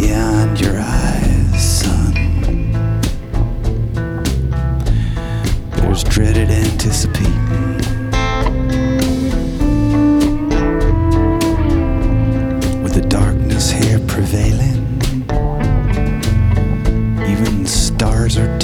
beyond your eyes, son. There's dreaded anticipation. With the darkness here prevailing, even stars are.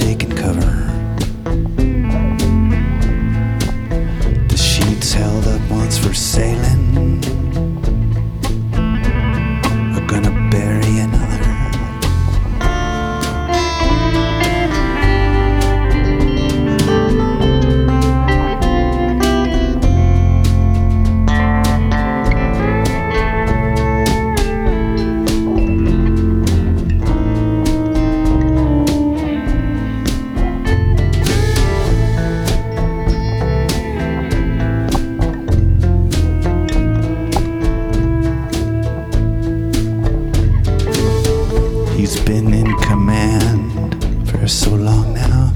He's been in command for so long now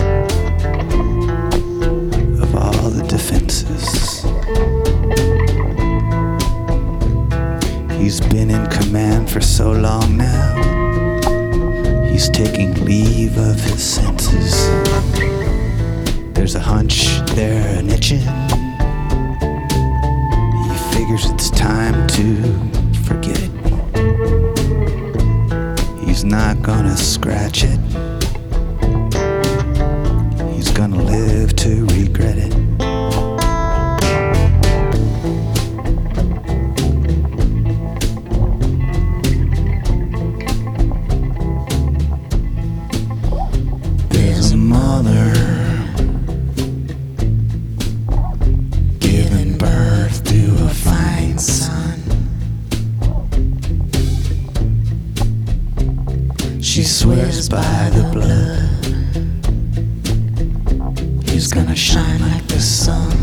of all the defenses. He's been in command for so long now. He's taking leave of his senses. There's a hunch there, an itching. He figures it's time He's not gonna scratch it. He's gonna live to regret it. Swears by the blood. He's gonna shine like the sun.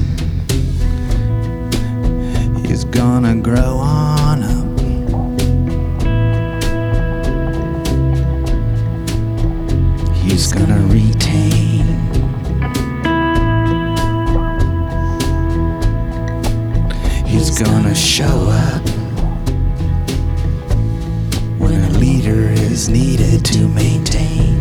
He's gonna grow on up. He's gonna retain. He's gonna show up needed to maintain.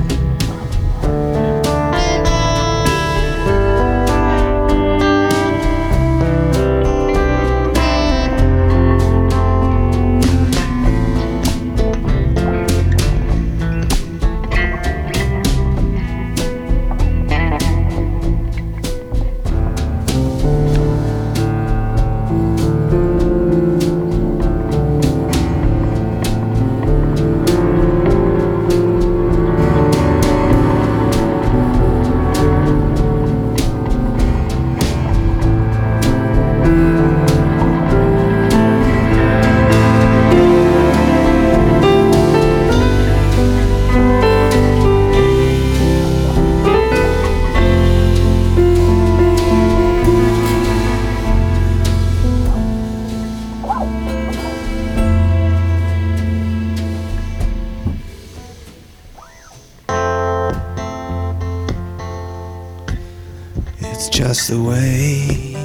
just the way.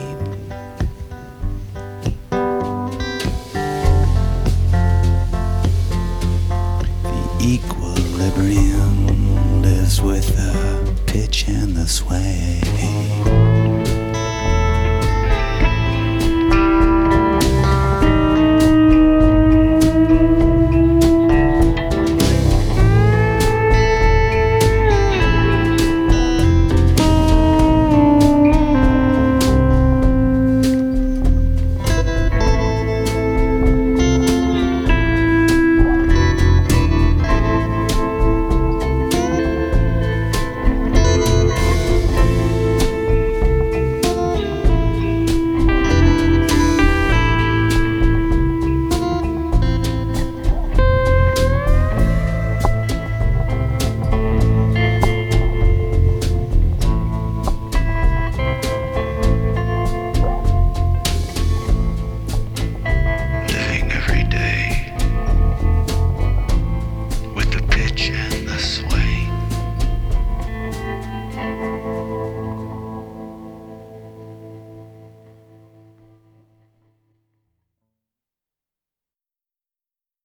The equilibrium lives with the pitch and the sway.